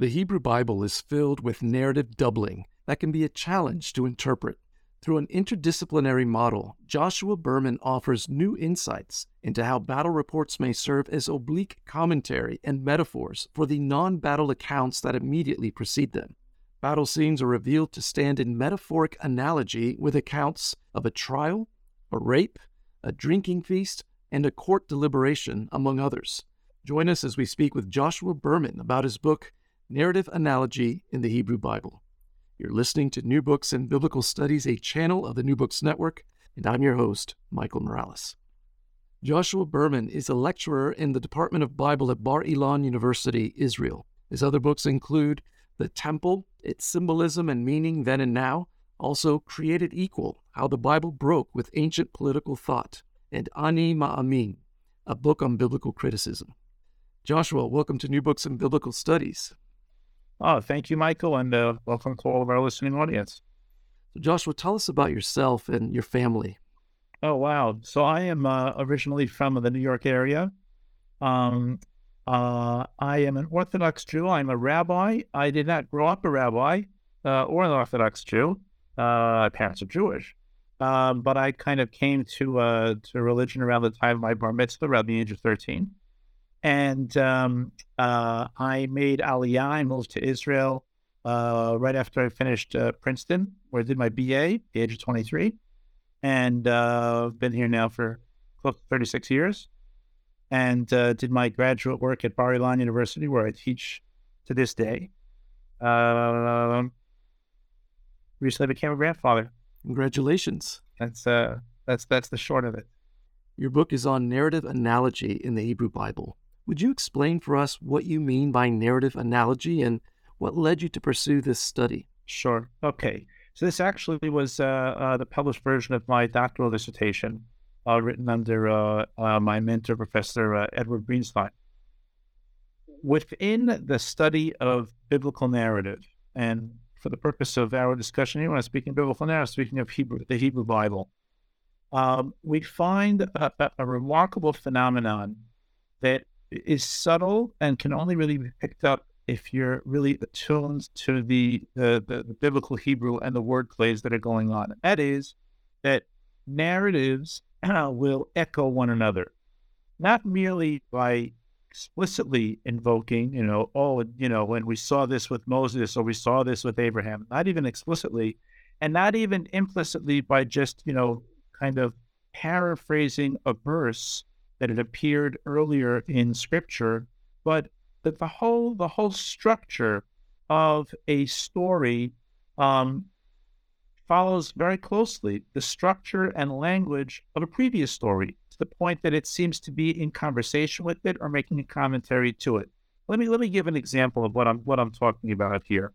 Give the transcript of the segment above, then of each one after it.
The Hebrew Bible is filled with narrative doubling that can be a challenge to interpret. Through an interdisciplinary model, Joshua Berman offers new insights into how battle reports may serve as oblique commentary and metaphors for the non battle accounts that immediately precede them. Battle scenes are revealed to stand in metaphoric analogy with accounts of a trial, a rape, a drinking feast, and a court deliberation, among others. Join us as we speak with Joshua Berman about his book, Narrative Analogy in the Hebrew Bible. You're listening to New Books and Biblical Studies, a channel of the New Books Network, and I'm your host, Michael Morales. Joshua Berman is a lecturer in the Department of Bible at Bar Ilan University, Israel. His other books include The Temple, Its Symbolism and Meaning Then and Now, also Created Equal How the Bible Broke with Ancient Political Thought, and Ani Ma'amin, a book on biblical criticism. Joshua, welcome to New Books and Biblical Studies. Oh, thank you, Michael, and uh, welcome to all of our listening audience. So, Joshua, tell us about yourself and your family. Oh, wow. So, I am uh, originally from the New York area. Um, uh, I am an Orthodox Jew. I'm a rabbi. I did not grow up a rabbi uh, or an Orthodox Jew. Uh, my parents are Jewish. Um, but I kind of came to uh, to religion around the time of my bar mitzvah, around the age of 13. And um, uh, I made Aliyah. I moved to Israel uh, right after I finished uh, Princeton, where I did my BA, at the age of 23. And uh, I've been here now for close to 36 years. And uh, did my graduate work at Bar Ilan University, where I teach to this day. Um, recently became a grandfather. Congratulations. That's uh, that's that's the short of it. Your book is on narrative analogy in the Hebrew Bible. Would you explain for us what you mean by narrative analogy and what led you to pursue this study? Sure. Okay. So this actually was uh, uh, the published version of my doctoral dissertation, uh, written under uh, uh, my mentor, Professor uh, Edward Greenstein. Within the study of biblical narrative, and for the purpose of our discussion here, when I'm speaking biblical narrative, speaking of Hebrew, the Hebrew Bible, um, we find a, a remarkable phenomenon that is subtle and can only really be picked up if you're really attuned to the, the, the, the biblical Hebrew and the word plays that are going on. That is, that narratives will echo one another, not merely by explicitly invoking, you know, oh, you know, when we saw this with Moses or we saw this with Abraham, not even explicitly, and not even implicitly by just, you know, kind of paraphrasing a verse that it appeared earlier in scripture, but that the whole the whole structure of a story um, follows very closely the structure and language of a previous story to the point that it seems to be in conversation with it or making a commentary to it. Let me let me give an example of what I'm what I'm talking about here,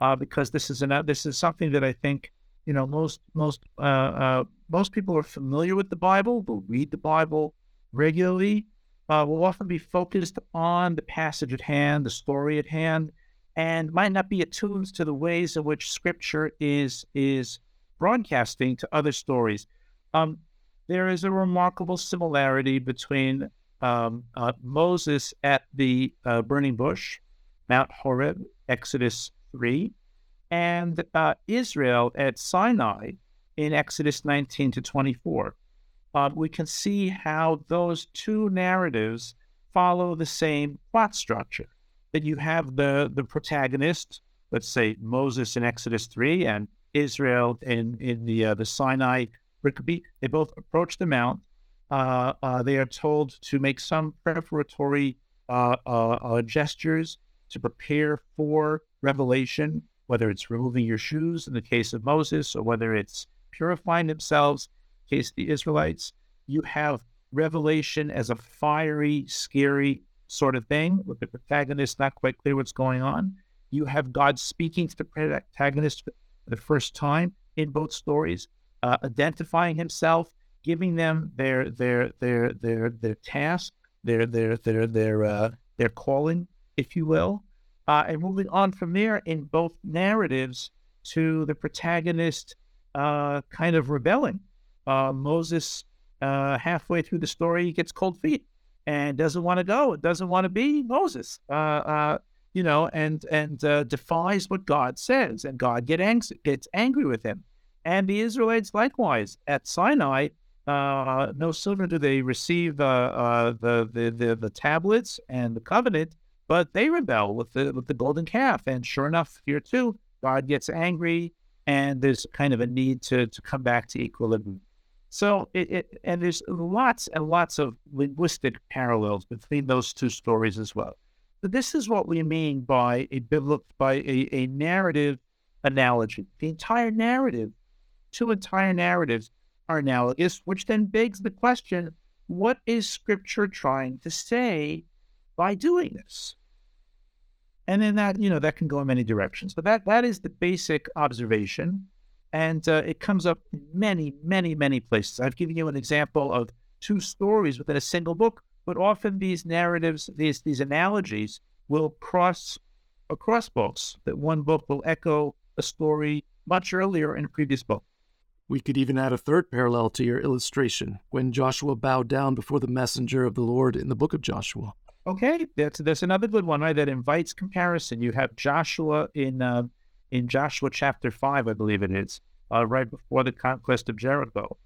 uh, because this is an this is something that I think you know most most uh, uh, most people are familiar with the Bible, will read the Bible, regularly, uh, will often be focused on the passage at hand, the story at hand, and might not be attuned to the ways in which Scripture is is broadcasting to other stories. Um, there is a remarkable similarity between um, uh, Moses at the uh, burning bush, Mount Horeb, Exodus 3, and uh, Israel at Sinai in Exodus 19 to 24. Um, we can see how those two narratives follow the same plot structure. That you have the, the protagonist, let's say Moses in Exodus 3 and Israel in, in the, uh, the Sinai they both approach the mount. Uh, uh, they are told to make some preparatory uh, uh, uh, gestures to prepare for revelation, whether it's removing your shoes in the case of Moses, or whether it's purifying themselves case the Israelites. You have revelation as a fiery, scary sort of thing, with the protagonist not quite clear what's going on. You have God speaking to the protagonist for the first time in both stories uh, identifying himself, giving them their their their their their task, their their their their uh, their calling, if you will, uh, and moving on from there in both narratives to the protagonist uh, kind of rebelling. Uh, Moses, uh, halfway through the story, gets cold feet and doesn't want to go. Doesn't want to be Moses. you know, and and defies what God says, and God get ang- gets angry with him. And the Israelites likewise at Sinai, uh, no sooner do they receive uh, uh, the, the, the the tablets and the covenant, but they rebel with the with the golden calf. And sure enough, here too, God gets angry, and there's kind of a need to to come back to equilibrium. So it, it and there's lots and lots of linguistic parallels between those two stories as well. But this is what we mean by a biblical by a, a narrative analogy. The entire narrative two entire narratives are analogous, which then begs the question what is Scripture trying to say by doing this? And then that, you know, that can go in many directions. But that that is the basic observation. And uh, it comes up in many, many, many places. I've given you an example of two stories within a single book, but often these narratives, these these analogies will cross across books. That one book will echo a story much earlier in a previous book. We could even add a third parallel to your illustration when Joshua bowed down before the messenger of the Lord in the book of Joshua. Okay, that's that's another good one, right? That invites comparison. You have Joshua in uh, in Joshua chapter five, I believe it is, uh, right before the conquest of Jericho.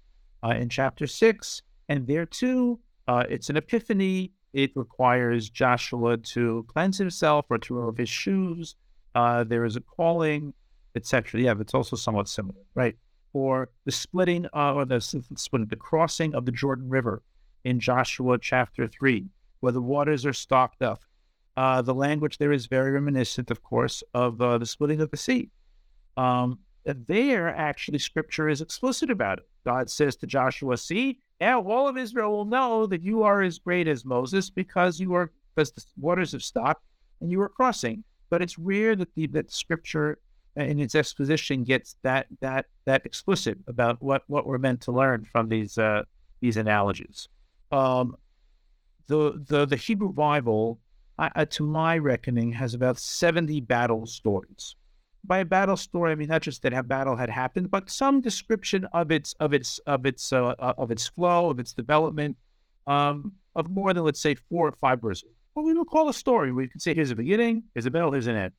Uh, in chapter six, and there too, uh, it's an epiphany. It requires Joshua to cleanse himself or to remove his shoes. Uh, there is a calling, etc. Yeah, but it's also somewhat similar, right? for the splitting or the splitting, the crossing of the Jordan River in Joshua chapter three, where the waters are stocked up. Uh, the language there is very reminiscent, of course, of uh, the splitting of the sea. Um, there, actually, Scripture is explicit about it. God says to Joshua, "See, now all of Israel will know that you are as great as Moses because you are because the waters have stopped and you are crossing." But it's rare that the that Scripture in its exposition gets that that that explicit about what what we're meant to learn from these uh, these analogies. Um, the the the Hebrew Bible, uh, to my reckoning, has about seventy battle stories. By a battle story, I mean not just that a battle had happened, but some description of its of its of its uh, uh of its flow, of its development, um, of more than let's say four or five verses. What we would call a story. We can say here's a beginning, here's a middle, here's an end.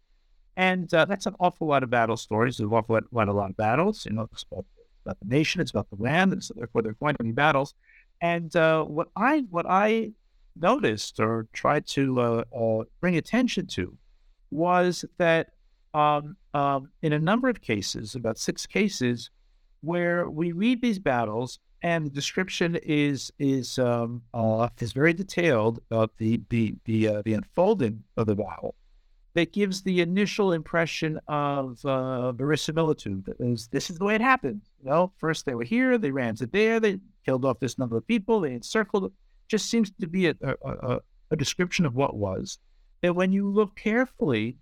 And uh, that's an awful lot of battle stories. There's an awful lot, a lot of battles. You know, it's about, about, the nation, it's about the land, and so therefore there are going to battles. And uh, what I what I noticed or tried to uh, uh bring attention to was that um, um, in a number of cases, about six cases, where we read these battles and the description is is um, uh, is very detailed about the the the, uh, the unfolding of the battle that gives the initial impression of uh, verisimilitude. That is, this is the way it happened. You know, first they were here, they ran to there, they killed off this number of people, they encircled. Just seems to be a, a, a description of what was. That when you look carefully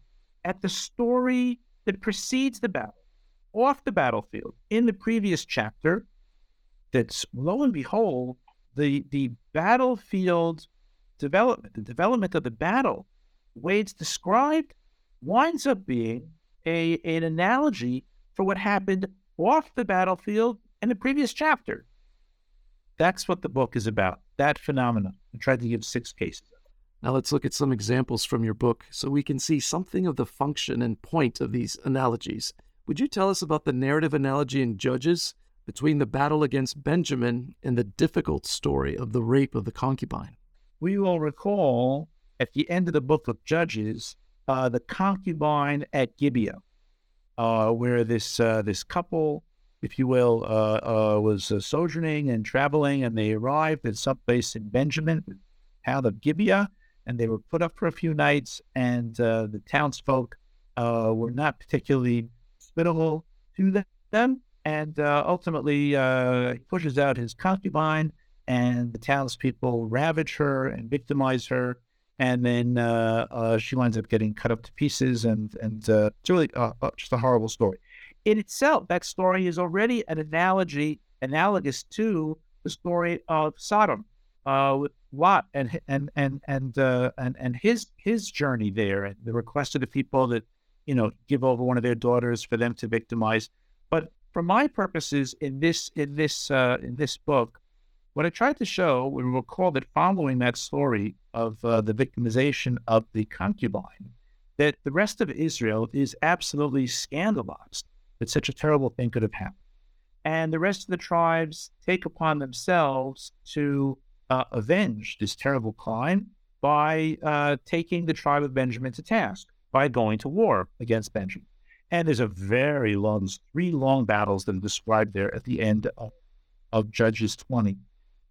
at the story that precedes the battle, off the battlefield, in the previous chapter, that's lo and behold, the the battlefield development, the development of the battle, Wade's described, winds up being a an analogy for what happened off the battlefield in the previous chapter. That's what the book is about, that phenomenon. I tried to give six cases. Now let's look at some examples from your book so we can see something of the function and point of these analogies. Would you tell us about the narrative analogy in Judges between the battle against Benjamin and the difficult story of the rape of the concubine? We will recall at the end of the book of Judges uh, the concubine at Gibeah, uh, where this uh, this couple, if you will, uh, uh, was uh, sojourning and traveling, and they arrived at some place in Benjamin, town of Gibeah, and they were put up for a few nights, and the townsfolk were not particularly hospitable to them, and ultimately he pushes out his concubine, and the townspeople ravage her and victimize her and then uh, uh, she winds up getting cut up to pieces, and and uh, it's really uh, uh, just a horrible story. In itself, that story is already an analogy analogous to the story of Sodom uh, with Lot and and and and and and his his journey there, and the request of the people that you know give over one of their daughters for them to victimize. But for my purposes in this in this in this book, what I tried to show, we recall that following that story of uh, the victimization of the concubine, that the rest of Israel is absolutely scandalized that such a terrible thing could have happened. And the rest of the tribes take upon themselves to uh, avenge this terrible crime by uh, taking the tribe of Benjamin to task, by going to war against Benjamin. And there's a very long, three long battles that are described there at the end of, of Judges 20.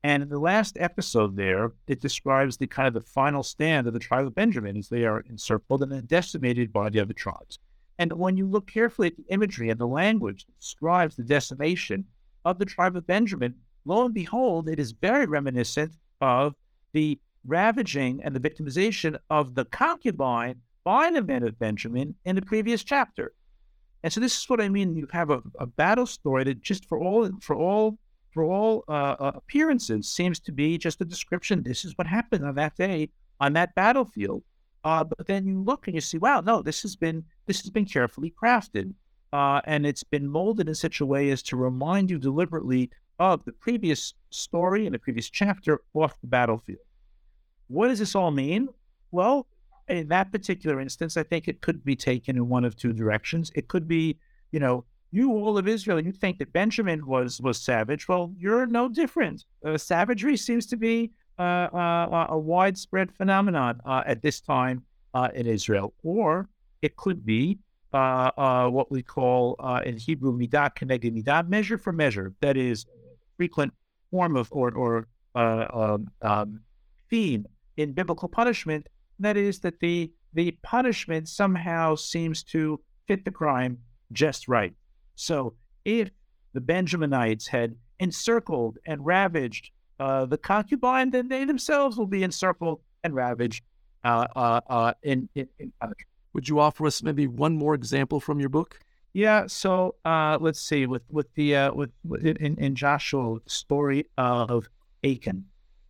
And in the last episode there, it describes the kind of the final stand of the tribe of Benjamin as they are encircled and then decimated by the other tribes. And when you look carefully at the imagery and the language that describes the decimation of the tribe of Benjamin, lo and behold, it is very reminiscent of the ravaging and the victimization of the concubine by the men of Benjamin in the previous chapter. And so this is what I mean. You have a, a battle story that just for all for all for all uh, appearances, seems to be just a description. This is what happened on that day on that battlefield. Uh, but then you look and you see, wow, no, this has been this has been carefully crafted, uh, and it's been molded in such a way as to remind you deliberately of the previous story and the previous chapter off the battlefield. What does this all mean? Well, in that particular instance, I think it could be taken in one of two directions. It could be, you know, you all of Israel, you think that Benjamin was was savage. Well, you're no different. Uh, savagery seems to be a widespread phenomenon uh, at this time uh, in Israel, or it could be uh, what we call in Hebrew midah keneged midah, measure for measure. That is frequent form of or or um, um, theme in biblical punishment. That is that the the punishment somehow seems to fit the crime just right. So if the Benjaminites had encircled and ravaged uh, the concubine, then they themselves will be encircled and ravaged uh, uh, uh in, in, in Would you offer us maybe one more example from your book? Yeah. So uh, let's see with with the uh, with, with in, in Joshua story of Achan.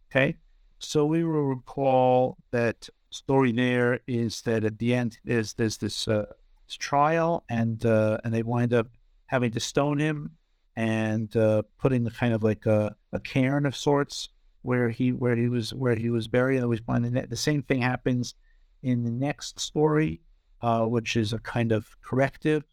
Okay. So we will recall that story there is that at the end is there's this, uh, this trial and uh, and they wind up having to stone him and uh, putting the kind of like a, a cairn of sorts where he where he was where he was buried. I was finding that the same thing happens in the next story, uh, which is a kind of corrective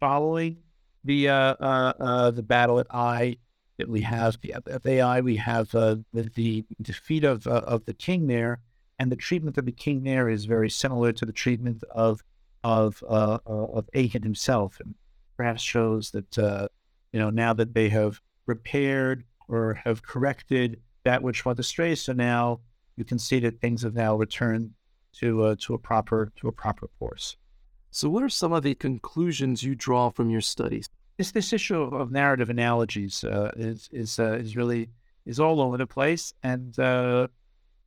following the uh, uh, uh the battle at Ai that we have the at Ai we have uh, the, the, defeat of uh, of the king there, and the treatment of the king there is very similar to the treatment of of of Achan himself. And perhaps shows that uh, you know now that they have repaired or have corrected that which went astray. So now you can see that things have now returned to uh, to a proper to a proper course. So, what are some of the conclusions you draw from your studies? This this issue of narrative analogies uh, is is uh, is really is all over the place, and uh,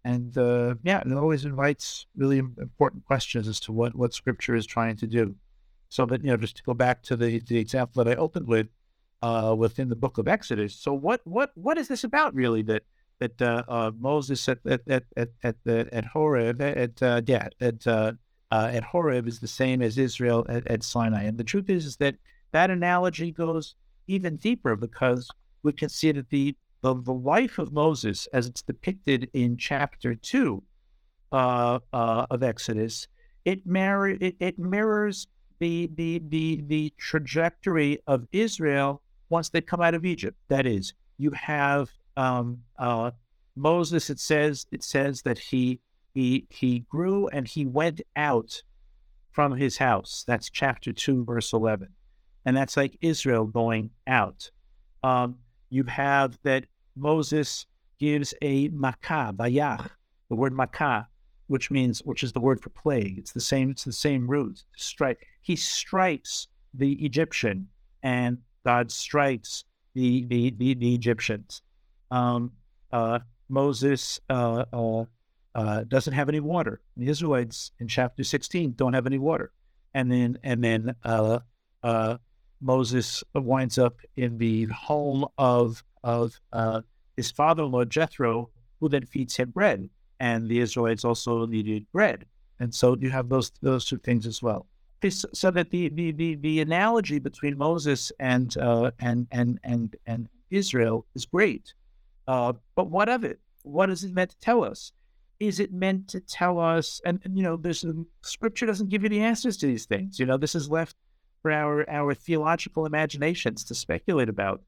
and uh, yeah, it always invites really important questions as to what what Scripture is trying to do. So that, you know, just to go back to the, the example that I opened with, uh, within the book of Exodus. So what, what, what is this about really that, that uh, uh, Moses at at at at at, at Horeb at uh, yeah at uh, uh, at Horeb is the same as Israel at, at Sinai, and the truth is, is that that analogy goes even deeper because we can see that the the, the life of Moses, as it's depicted in chapter two of Exodus, it, mar- it, it mirrors the, the the the trajectory of Israel once they come out of Egypt. That is, you have um, uh, Moses. It says it says that he he he grew and he went out from his house. That's chapter two, verse eleven, and that's like Israel going out. Um, you have that Moses gives a makah, vayach, the word makah, which means which is the word for plague. It's the same. It's the same root. Strike. He strikes the Egyptian, and God strikes the the the, the Egyptians. Um, uh, Moses uh, uh, uh, doesn't have any water. The Israelites in chapter sixteen don't have any water, and then and then uh, uh, Moses winds up in the home of of his father-in-law Jethro, who then feeds him bread, and the Israelites also needed bread, and so you have those those two things as well so that the, the, the, the analogy between Moses and uh, and and and and Israel is great, uh, but what of it? What is it meant to tell us? Is it meant to tell us? And, and you know, there's scripture doesn't give you the answers to these things. You know, this is left for our our theological imaginations to speculate about.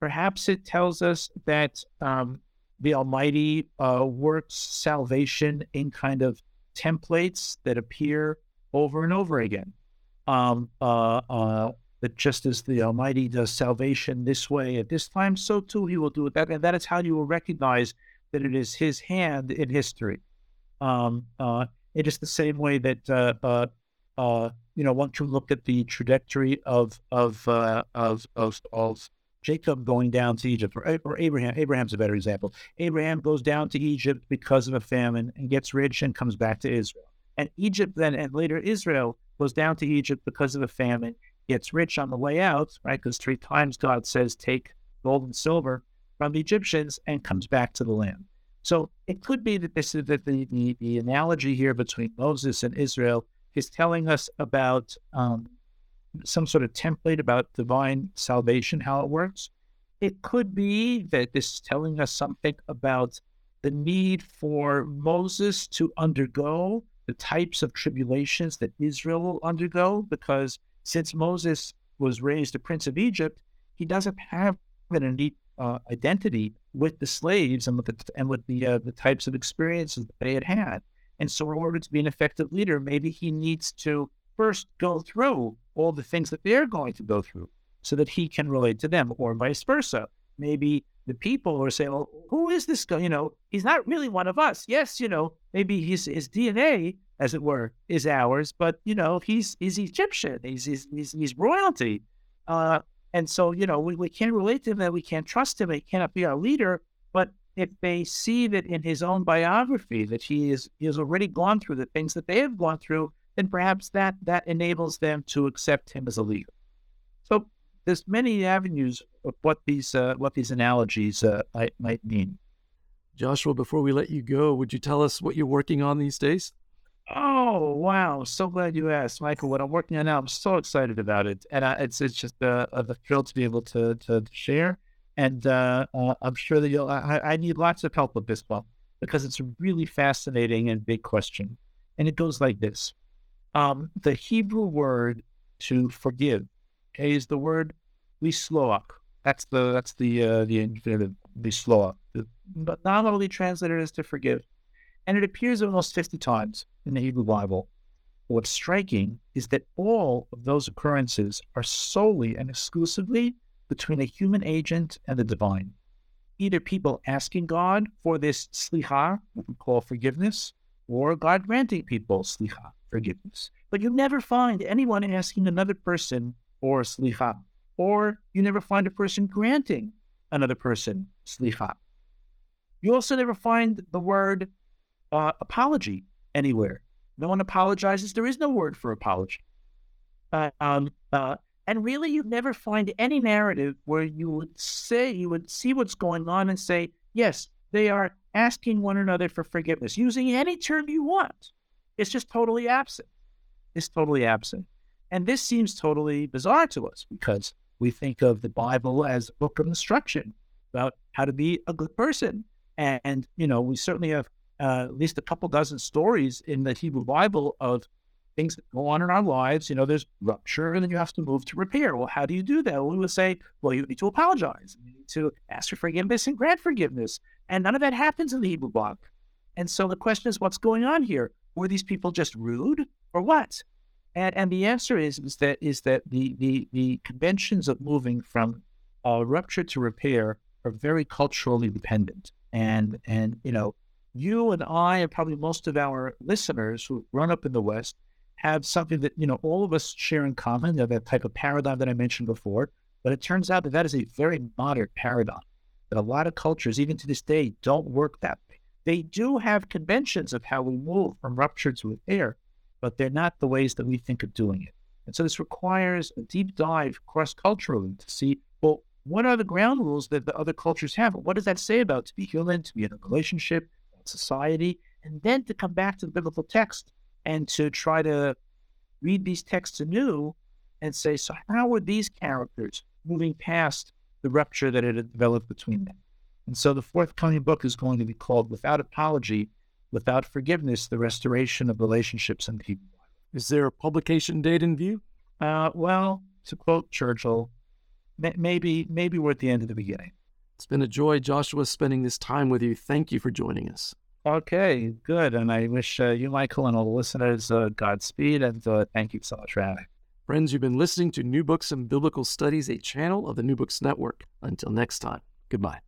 Perhaps it tells us that um, the Almighty uh, works salvation in kind of templates that appear over and over again um, uh, uh, that just as the Almighty does salvation this way at this time, so too He will do it that, and that is how you will recognize that it is His hand in history. Um, uh, it is the same way that uh, uh, uh, you know one can look at the trajectory of of of of of Jacob going down to Egypt, or, or Abraham. Abraham's a better example. Abraham goes down to Egypt because of a famine and gets rich and comes back to Israel. And Egypt then, and later Israel, goes down to Egypt because of a famine, gets rich on the way out, right? Because three times God says, take gold and silver from the Egyptians and comes back to the land. So it could be that this is that the, the, the analogy here between Moses and Israel is telling us about um, some sort of template about divine salvation, how it works. It could be that this is telling us something about the need for Moses to undergo the types of tribulations that Israel will undergo, because since Moses was raised a prince of Egypt, he doesn't have an uh, identity with the slaves and with the and with the uh, the types of experiences that they had had. And so, in order to be an effective leader, maybe he needs to first go through all the things that they're going to go through, so that he can relate to them, or vice versa. Maybe the people are saying, well, who is this guy? You know, he's not really one of us. Yes, you know, maybe his, his DNA, as it were, is ours, but, you know, he's, he's Egyptian. He's, he's, he's, he's royalty. Uh, and so, you know, we, we can't relate to him, that we can't trust him, he cannot be our leader. But if they see that in his own biography that he is he has already gone through the things that they have gone through, then perhaps that that enables them to accept him as a leader. So there's many avenues of what these uh, what these analogies uh, might, might mean. Joshua, before we let you go, would you tell us what you're working on these days? Oh wow! So glad you asked, Michael. What I'm working on now, I'm so excited about it, and I, it's it's just uh, a thrill to be able to to share. And uh, uh, I'm sure that you'll. I, I, need lots of help with this one because it's a really fascinating and big question, and it goes like this: um, the Hebrew word to forgive is the word lisloach. That's the that's the uh, the infinitive lisloach, but not only translated as to forgive, and it appears almost fifty times in the Hebrew Bible. What's striking is that all of those occurrences are solely and exclusively between a human agent and the divine. Either people asking God for this slicha, what we call forgiveness, or God granting people slicha, forgiveness. But you never find anyone asking another person or slicha. Or you never find a person granting another person slicha. You also never find the word uh, apology anywhere. No one apologizes. There is no word for apology. Uh, um, uh, and really, you never find any narrative where you would say, you would see what's going on and say, yes, They are asking one another for forgiveness, using any term you want. It's just totally absent. It's totally absent. And this seems totally bizarre to us because we think of the Bible as a book of instruction about how to be a good person. And, and you know, we certainly have uh, at least a couple dozen stories in the Hebrew Bible of things that go on in our lives. You know, there's rupture and then you have to move to repair. Well, how do you do that? Well, we would say, well, you need to apologize. You need to ask for forgiveness and grant forgiveness. And none of that happens in the Hebrew Bible. And so the question is, what's going on here? Were these people just rude or what? And and the answer is is that is that the the the conventions of moving from uh, rupture to repair are very culturally dependent. And and you know, you and I and probably most of our listeners who grown up in the West have something that you know all of us share in common. You know, that type of paradigm that I mentioned before. But it turns out that that is a very modern paradigm. That a lot of cultures, even to this day, don't work that way. They do have conventions of how we move from rupture to repair, but they're not the ways that we think of doing it. And so this requires a deep dive cross culturally to see well, what are the ground rules that the other cultures have? What does that say about to be human, to be in a relationship, society, and then to come back to the biblical text and to try to read these texts anew and say, so how are these characters moving past the rupture that had developed between them? And so the forthcoming book is going to be called Without Apology, Without Forgiveness, The Restoration of Relationships and the Hebrew Bible. Is there a publication date in view? Uh, well, to quote Churchill, maybe maybe we're at the end of the beginning. It's been a joy, Joshua, spending this time with you. Thank you for joining us. Okay, good. And I wish uh, you, Michael, and all the listeners uh, Godspeed. And uh, thank you so much for having me. Friends, you've been listening to New Books and Biblical Studies, a channel of the New Books Network. Until next time, goodbye.